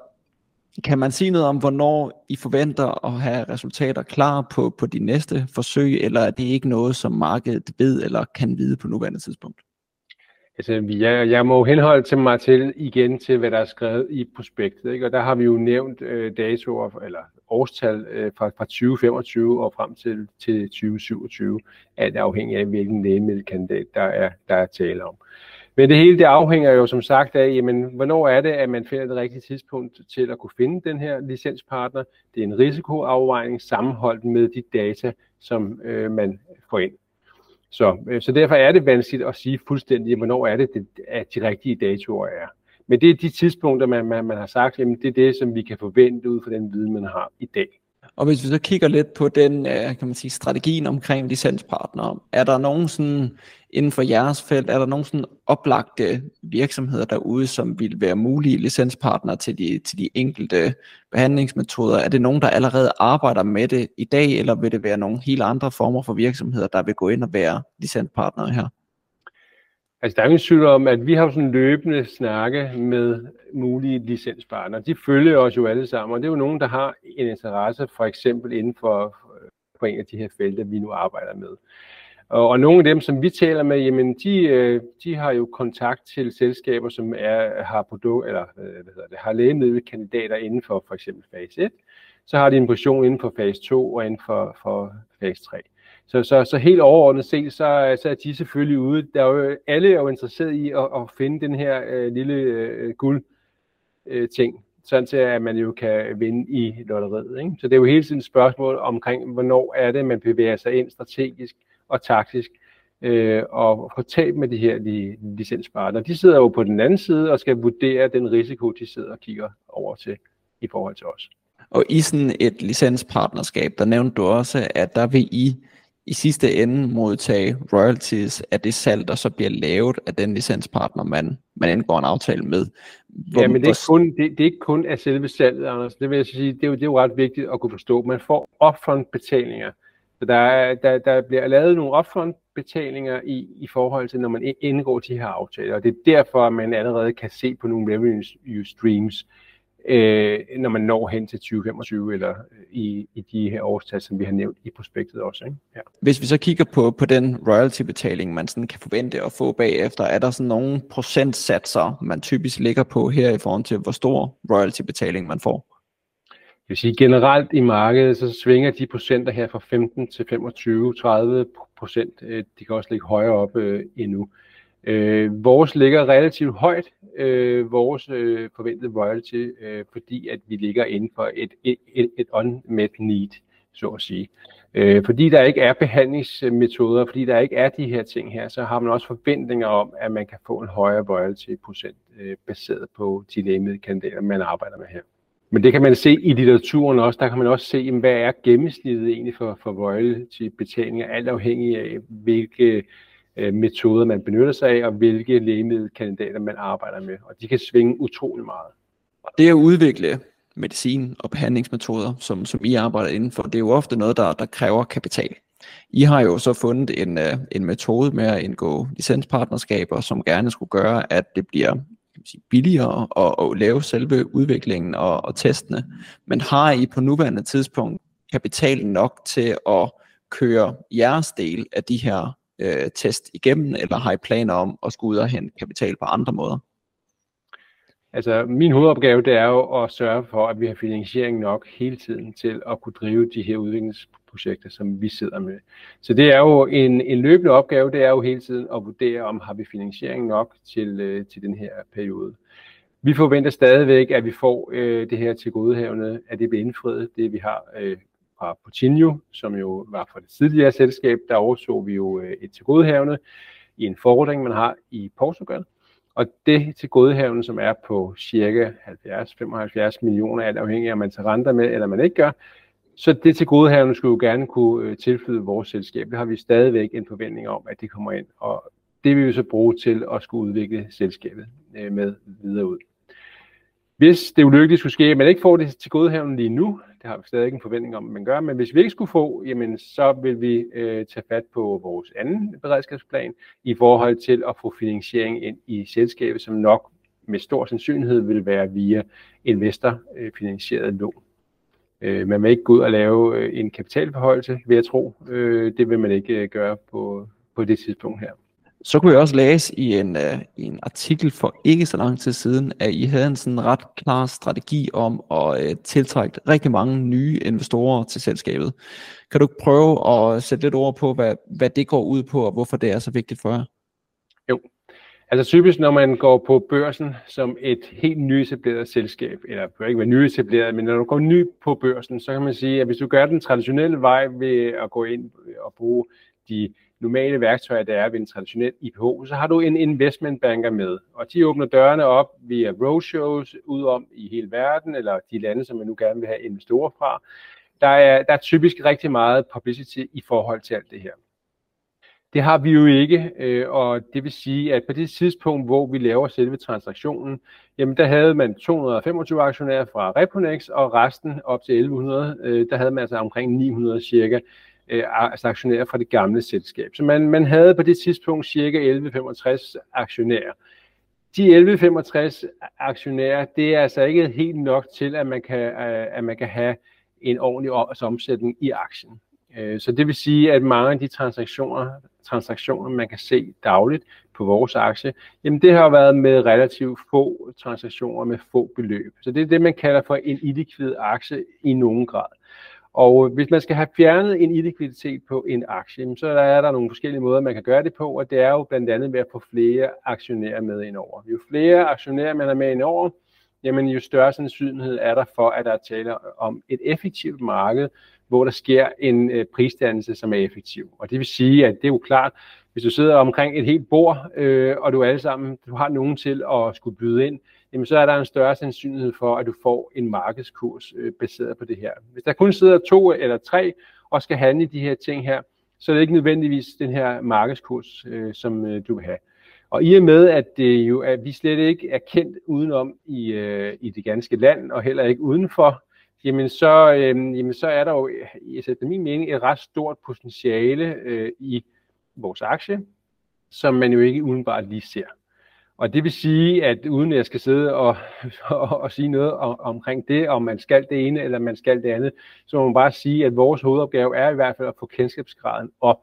Speaker 1: kan man sige noget om, hvornår I forventer at have resultater klar på, på de næste forsøg, eller er det ikke noget, som markedet ved eller kan vide på nuværende tidspunkt?
Speaker 2: Altså, jeg, jeg må henholde til mig til igen til, hvad der er skrevet i prospektet. Ikke? Og der har vi jo nævnt øh, datoer, eller årstal øh, fra, fra 2025 og frem til, til 2027, alt afhængig af, hvilken lægemiddelkandidat der er, der er tale om. Men det hele det afhænger jo som sagt af, jamen, hvornår er det, at man finder det rigtige tidspunkt til at kunne finde den her licenspartner. Det er en risikoafvejning sammenholdt med de data, som øh, man får ind. Så, øh, så derfor er det vanskeligt at sige fuldstændig, hvornår er det, det at de rigtige datoer er. Men det er de tidspunkter, man, man, man har sagt, jamen det er det, som vi kan forvente ud fra den viden, man har i dag.
Speaker 1: Og hvis vi så kigger lidt på den, øh, kan man sige, strategien omkring licenspartnere, er der nogen sådan, inden for jeres felt, er der nogen sådan oplagte virksomheder derude, som vil være mulige licenspartnere til de, til de enkelte behandlingsmetoder? Er det nogen, der allerede arbejder med det i dag, eller vil det være nogle helt andre former for virksomheder, der vil gå ind og være licenspartnere her?
Speaker 2: Altså, der er jo en tvivl om, at vi har sådan løbende snakke med mulige licenspartnere. De følger os jo alle sammen, og det er jo nogen, der har en interesse, for eksempel inden for, for en af de her felter, vi nu arbejder med. Og, og nogle af dem, som vi taler med, jamen, de, øh, de har jo kontakt til selskaber, som er, har, produkt, eller, øh, hvad hedder det, har lægemiddelkandidater inden for for eksempel fase 1. Så har de en position inden for fase 2 og inden for, for fase 3. Så, så, så helt overordnet set, så, så er de selvfølgelig ude. Der er jo, alle er jo interesseret i at, at finde den her øh, lille øh, guld øh, ting, sådan til at man jo kan vinde i lotteriet. Ikke? Så det er jo hele tiden et spørgsmål omkring, hvornår er det, man bevæger sig ind strategisk og taktisk, øh, og få talt med de her licenspartnere. De sidder jo på den anden side og skal vurdere den risiko, de sidder og kigger over til i forhold til os.
Speaker 1: Og i sådan et licenspartnerskab, der nævnte du også, at der vil I i sidste ende modtage royalties af det salg, der så bliver lavet af den licenspartner, man, man indgår en aftale med.
Speaker 2: Hvor, ja, men det er, ikke kun, det, det er ikke kun af selve salget, Anders. Det vil jeg sige, det er jo, det er jo ret vigtigt at kunne forstå. Man får upfront betalinger. Så der, er, der, der bliver lavet nogle upfront betalinger i, i forhold til, når man indgår de her aftaler. Og det er derfor, at man allerede kan se på nogle revenue streams, øh, når man når hen til 2025 eller øh, i, i de her årstal, som vi har nævnt i prospektet også. Ikke? Ja.
Speaker 1: Hvis vi så kigger på, på den royalty-betaling, man sådan kan forvente at få bagefter, er der sådan nogle procentsatser, man typisk ligger på her i forhold til, hvor stor royalty-betaling man får?
Speaker 2: Jeg vil sige, generelt i markedet, så svinger de procenter her fra 15 til 25, 30 procent. Øh, de kan også ligge højere op øh, endnu. Øh, vores ligger relativt højt, øh, vores øh, forventede royalty, øh, fordi at vi ligger inden for et, et, et, et unmet need, så at sige. Øh, fordi der ikke er behandlingsmetoder, fordi der ikke er de her ting her, så har man også forventninger om, at man kan få en højere royalty procent øh, baseret på de lægemiddelkandidater, man arbejder med her. Men det kan man se i litteraturen også. Der kan man også se, hvad er gennemsnittet egentlig for, for royalty-betalinger, alt afhængig af, hvilke øh, metoder man benytter sig af, og hvilke lægemiddelkandidater man arbejder med. Og de kan svinge utrolig meget.
Speaker 1: Og Det at udvikle medicin og behandlingsmetoder, som, som I arbejder inden for, det er jo ofte noget, der, der kræver kapital. I har jo så fundet en, øh, en metode med at indgå licenspartnerskaber, som gerne skulle gøre, at det bliver kan man sige, billigere at, at lave selve udviklingen og, og testene. Men har I på nuværende tidspunkt kapital nok til at køre jeres del af de her øh, test igennem, eller har I planer om at skulle ud og hente kapital på andre måder?
Speaker 2: Altså, min hovedopgave det er jo at sørge for, at vi har finansiering nok hele tiden til at kunne drive de her udviklingsprojekter, som vi sidder med. Så det er jo en, en løbende opgave, det er jo hele tiden at vurdere, om har vi finansiering nok til, øh, til den her periode. Vi forventer stadigvæk, at vi får øh, det her til godhavende, at det bliver indfriet, det vi har øh, fra Putinho, som jo var fra det tidligere selskab, der overså vi jo øh, et tilgodehavende i en forordning, man har i Portugal. Og det til godhavende, som er på cirka 70-75 millioner, alt afhængig af, om man tager renter med, eller man ikke gør, så det til godhavende skulle jo gerne kunne øh, tilflyde vores selskab. Det har vi stadigvæk en forventning om, at det kommer ind, og det vil vi så bruge til at skulle udvikle selskabet øh, med videre ud. Hvis det ulykkeligt skulle ske, at man ikke får det til godhavende lige nu, det har vi stadig ikke en forventning om, at man gør, men hvis vi ikke skulle få, jamen så vil vi øh, tage fat på vores anden beredskabsplan i forhold til at få finansiering ind i selskabet, som nok med stor sandsynlighed vil være via investorfinansieret lån. Øh, man vil ikke gå ud og lave øh, en kapitalforholdelse, vil jeg tro. Øh, det vil man ikke øh, gøre på, på det tidspunkt her.
Speaker 1: Så kunne jeg også læse i en, uh, i en artikel for ikke så lang tid siden, at I havde en sådan ret klar strategi om at uh, tiltrække rigtig mange nye investorer til selskabet. Kan du prøve at sætte lidt ord på, hvad, hvad det går ud på, og hvorfor det er så vigtigt for jer?
Speaker 2: Jo, altså typisk når man går på børsen som et helt nyetableret selskab, eller bør ikke være nyetableret, men når du går ny på børsen, så kan man sige, at hvis du gør den traditionelle vej ved at gå ind og bruge de normale værktøjer, der er ved en traditionel IPO, så har du en investment banker med, og de åbner dørene op via roadshows ud om i hele verden, eller de lande, som man nu gerne vil have investorer fra. Der er, der er typisk rigtig meget publicity i forhold til alt det her. Det har vi jo ikke, øh, og det vil sige, at på det tidspunkt, hvor vi laver selve transaktionen, jamen der havde man 225 aktionærer fra Reponex, og resten op til 1100, øh, der havde man altså omkring 900 cirka øh, aktionærer fra det gamle selskab. Så man, man havde på det tidspunkt cirka 11,65 aktionærer. De 11,65 aktionærer, det er altså ikke helt nok til, at man kan, øh, at man kan have en ordentlig altså omsætning i aktien. Øh, så det vil sige, at mange af de transaktioner, transaktioner, man kan se dagligt på vores aktie, jamen det har været med relativt få transaktioner med få beløb. Så det er det, man kalder for en illikvid aktie i nogen grad. Og hvis man skal have fjernet en illikviditet på en aktie, så er der nogle forskellige måder, man kan gøre det på, og det er jo blandt andet ved at få flere aktionærer med ind over. Jo flere aktionærer man er med ind over, jamen jo større sandsynlighed er der for, at der er tale om et effektivt marked, hvor der sker en øh, prisdannelse, som er effektiv. Og det vil sige, at det er jo klart, hvis du sidder omkring et helt bord, øh, og du alle sammen du har nogen til at skulle byde ind, jamen så er der en større sandsynlighed for, at du får en markedskurs øh, baseret på det her. Hvis der kun sidder to eller tre og skal handle de her ting her, så er det ikke nødvendigvis den her markedskurs, øh, som øh, du vil have. Og i og med, at, det jo, at vi slet ikke er kendt udenom i, øh, i det ganske land, og heller ikke udenfor, jamen så, øh, jamen så er der jo, i altså, efter min mening, et ret stort potentiale øh, i vores aktie, som man jo ikke udenbart lige ser. Og det vil sige, at uden at jeg skal sidde og, og, og sige noget om, omkring det, om man skal det ene eller man skal det andet, så må man bare sige, at vores hovedopgave er i hvert fald at få kendskabsgraden op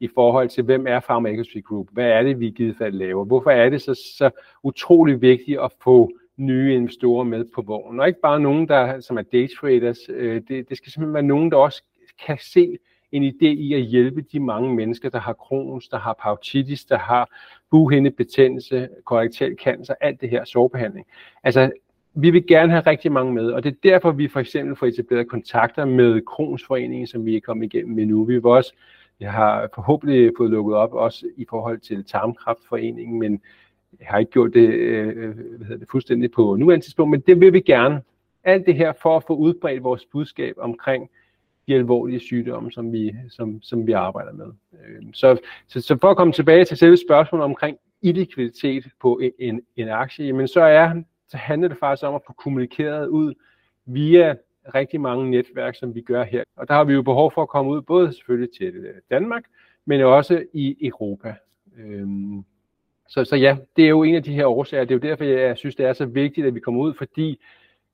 Speaker 2: i forhold til, hvem er Pharma Industry Group? Hvad er det, vi i givet fald laver? Hvorfor er det så, så utrolig vigtigt at få nye investorer med på vognen? Og ikke bare nogen, der, som er day traders. Øh, det, det skal simpelthen være nogen, der også kan se en idé i at hjælpe de mange mennesker, der har Crohn's, der har pautitis, der har bughindebetændelse, korrektal cancer, alt det her sårbehandling. Altså, vi vil gerne have rigtig mange med, og det er derfor, vi for eksempel får etableret kontakter med Kronsforeningen, som vi er kommet igennem med nu. Vi vil også jeg har forhåbentlig fået lukket op også i forhold til Tarmkraftforeningen, men jeg har ikke gjort det, øh, øh, hvad hedder det fuldstændig på nuværende tidspunkt, men det vil vi gerne. Alt det her for at få udbredt vores budskab omkring de alvorlige sygdomme, som vi, som, som vi arbejder med. Øh, så, så, så for at komme tilbage til selve spørgsmålet omkring illikviditet på en, en, en aktie, jamen så, er, så handler det faktisk om at få kommunikeret ud via rigtig mange netværk, som vi gør her. Og der har vi jo behov for at komme ud, både selvfølgelig til øh, Danmark, men også i Europa. Øhm, så, så ja, det er jo en af de her årsager. Det er jo derfor, jeg synes, det er så vigtigt, at vi kommer ud, fordi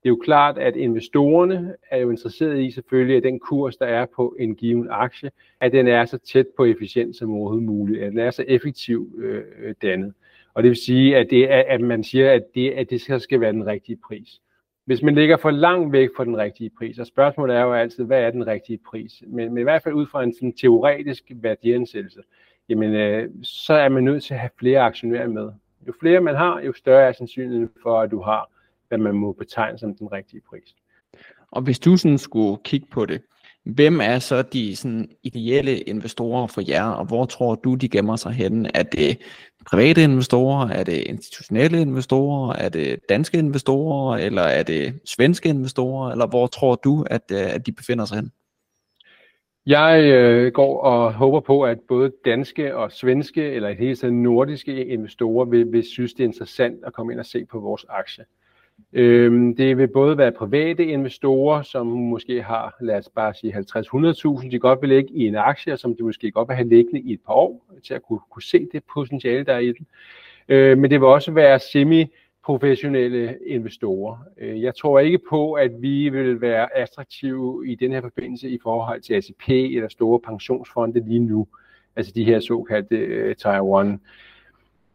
Speaker 2: det er jo klart, at investorerne er jo interesserede i selvfølgelig, at den kurs, der er på en given aktie, at den er så tæt på efficient som overhovedet muligt, at den er så effektiv øh, dannet. Og det vil sige, at, det er, at man siger, at det, at det skal, skal være den rigtige pris. Hvis man ligger for langt væk fra den rigtige pris, og spørgsmålet er jo altid, hvad er den rigtige pris? Men, men i hvert fald ud fra en sådan teoretisk værdiansættelse, jamen øh, så er man nødt til at have flere aktionærer med. Jo flere man har, jo større er sandsynligheden for, at du har, hvad man må betegne som den rigtige pris.
Speaker 1: Og hvis du sådan skulle kigge på det, hvem er så de sådan, ideelle investorer for jer, og hvor tror du, de gemmer sig henne? Er det private investorer? Er det institutionelle investorer? Er det danske investorer? Eller er det svenske investorer? Eller hvor tror du, at, øh, at de befinder sig hen?
Speaker 2: Jeg øh, går og håber på, at både danske og svenske, eller i hele taget nordiske investorer vil, vil synes, det er interessant at komme ind og se på vores aktie. Øhm, det vil både være private investorer, som måske har, lad os bare sige 50-100.000, de godt vil lægge i en aktie, som de måske godt vil have liggende i et par år, til at kunne, kunne se det potentiale, der er i den. Øh, men det vil også være semi-professionelle investorer. Øh, jeg tror ikke på, at vi vil være attraktive i den her forbindelse i forhold til ACP eller store pensionsfonde lige nu, altså de her såkaldte øh, Taiwan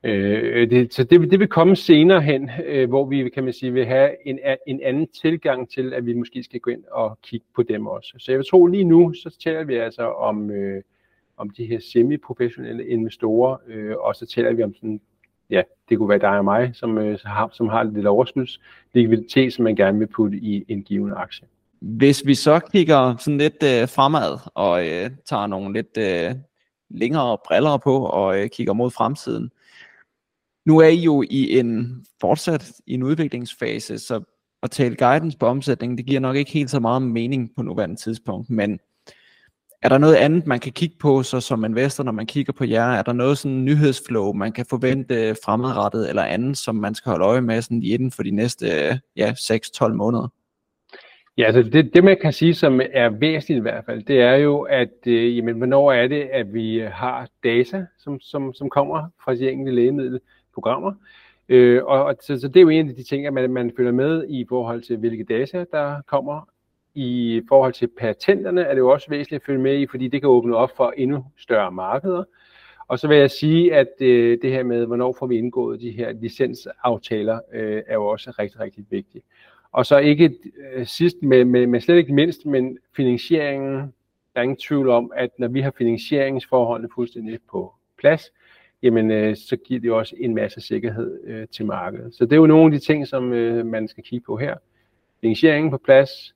Speaker 2: Øh, det, så det, det vil komme senere hen, øh, hvor vi kan man sige, vil have en, en anden tilgang til, at vi måske skal gå ind og kigge på dem også. Så jeg vil tro lige nu, så taler vi altså om, øh, om de her semi-professionelle investorer, øh, og så taler vi om sådan, ja, det kunne være dig og mig, som, øh, har, som har lidt overskuds likviditet, som man gerne vil putte i en given aktie.
Speaker 1: Hvis vi så kigger sådan lidt øh, fremad og øh, tager nogle lidt øh, længere briller på og øh, kigger mod fremtiden, nu er I jo i en fortsat i en udviklingsfase, så at tale guidance på omsætningen, det giver nok ikke helt så meget mening på nuværende tidspunkt, men er der noget andet, man kan kigge på, så som investor, når man kigger på jer? Er der noget sådan nyhedsflow, man kan forvente fremadrettet eller andet, som man skal holde øje med sådan inden for de næste ja, 6-12 måneder?
Speaker 2: Ja, altså det, det man kan sige, som er væsentligt i hvert fald, det er jo, at øh, jamen, hvornår er det, at vi har data, som, som, som kommer fra de enkelte programmer. Øh, og, og så, så det er jo en af de ting, at man, man følger med i forhold til, hvilke data, der kommer. I forhold til patenterne er det jo også væsentligt at følge med i, fordi det kan åbne op for endnu større markeder. Og så vil jeg sige, at øh, det her med, hvornår får vi indgået de her licensaftaler, øh, er jo også rigtig, rigtig vigtigt. Og så ikke øh, sidst, men, men, men slet ikke mindst, men finansieringen. Der er ingen tvivl om, at når vi har finansieringsforholdene fuldstændig på plads, jamen øh, så giver det også en masse sikkerhed øh, til markedet. Så det er jo nogle af de ting, som øh, man skal kigge på her. Finansieringen på plads,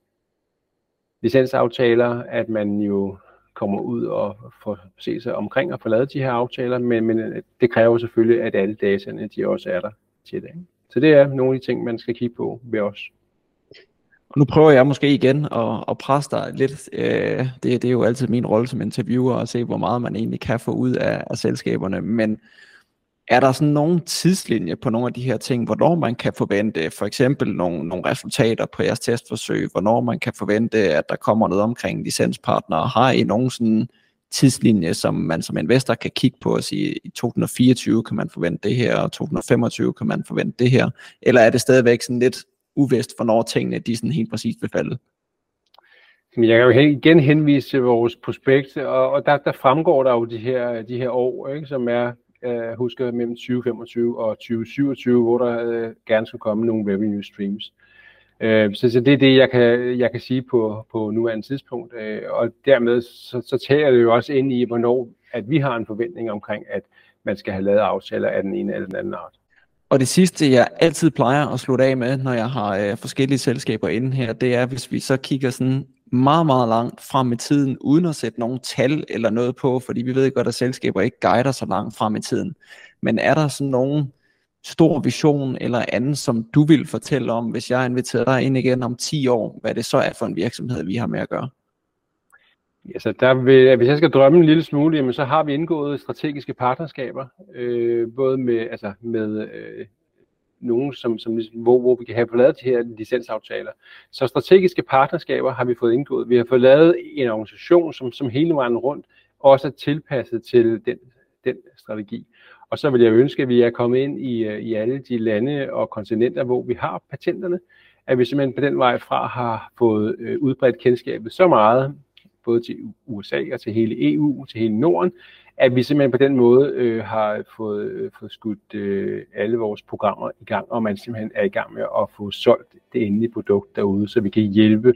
Speaker 2: licensaftaler, at man jo kommer ud og får se sig omkring og får lavet de her aftaler, men, men øh, det kræver selvfølgelig, at alle dataene de også er der til det. Så det er nogle af de ting, man skal kigge på ved os.
Speaker 1: Og nu prøver jeg måske igen at, at presse dig lidt. Øh, det, det er jo altid min rolle som interviewer at se, hvor meget man egentlig kan få ud af, af selskaberne. Men er der sådan nogen tidslinje på nogle af de her ting, hvornår man kan forvente for eksempel nogle, nogle resultater på jeres testforsøg, hvornår man kan forvente, at der kommer noget omkring licenspartnere? Har I nogen sådan tidslinje, som man som investor kan kigge på og sige, i 2024 kan man forvente det her, og 2025 kan man forvente det her? Eller er det stadigvæk sådan lidt uvist, hvornår tingene de sådan helt præcist vil falde?
Speaker 2: Jeg kan jo igen henvise til vores prospekt, og, og der, der fremgår der jo de her, de her år, ikke, som er, øh, husker mellem 2025 og 2027, hvor der øh, gerne skulle komme nogle revenue streams. Øh, så, så det er det, jeg kan, jeg kan sige på, på nuværende tidspunkt, øh, og dermed så, så tager det jo også ind i, hvornår at vi har en forventning omkring, at man skal have lavet aftaler af den ene eller den anden art.
Speaker 1: Og det sidste, jeg altid plejer at slutte af med, når jeg har øh, forskellige selskaber inde her, det er, hvis vi så kigger sådan meget, meget langt frem i tiden, uden at sætte nogle tal eller noget på, fordi vi ved godt, at selskaber ikke guider så langt frem i tiden. Men er der sådan nogen stor vision eller anden, som du vil fortælle om, hvis jeg inviterer dig ind igen om 10 år, hvad det så er for en virksomhed, vi har med at gøre?
Speaker 2: Ja, så der vil, hvis jeg skal drømme en lille smule, jamen, så har vi indgået strategiske partnerskaber, øh, både med, altså med øh, nogen, som, som, ligesom, hvor, hvor vi kan have fået lavet de her licensaftaler. Så strategiske partnerskaber har vi fået indgået. Vi har fået lavet en organisation, som, som hele vejen rundt også er tilpasset til den, den strategi. Og så vil jeg ønske, at vi er kommet ind i, øh, i alle de lande og kontinenter, hvor vi har patenterne, at vi simpelthen på den vej fra har fået øh, udbredt kendskabet så meget, både til USA og til hele EU, til hele Norden, at vi simpelthen på den måde øh, har fået, øh, fået skudt øh, alle vores programmer i gang, og man simpelthen er i gang med at få solgt det endelige produkt derude, så vi kan hjælpe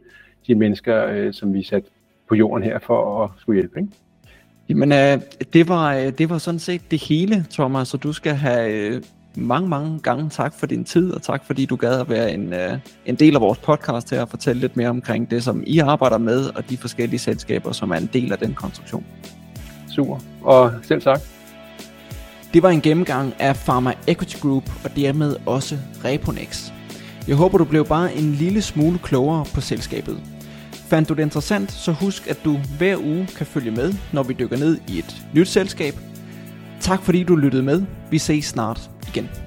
Speaker 2: de mennesker, øh, som vi er sat på jorden her for at skulle hjælpe. Ikke?
Speaker 1: Jamen, øh, det, var, øh, det var sådan set det hele, Thomas, så du skal have øh, mange, mange gange tak for din tid, og tak fordi du gad at være en, øh, en del af vores podcast her og fortælle lidt mere omkring det, som I arbejder med, og de forskellige selskaber, som er en del af den konstruktion.
Speaker 2: Super, og selv tak.
Speaker 1: Det var en gennemgang af Pharma Equity Group, og dermed også Reponex. Jeg håber, du blev bare en lille smule klogere på selskabet. Fandt du det interessant, så husk, at du hver uge kan følge med, når vi dykker ned i et nyt selskab. Tak fordi du lyttede med. Vi ses snart igen.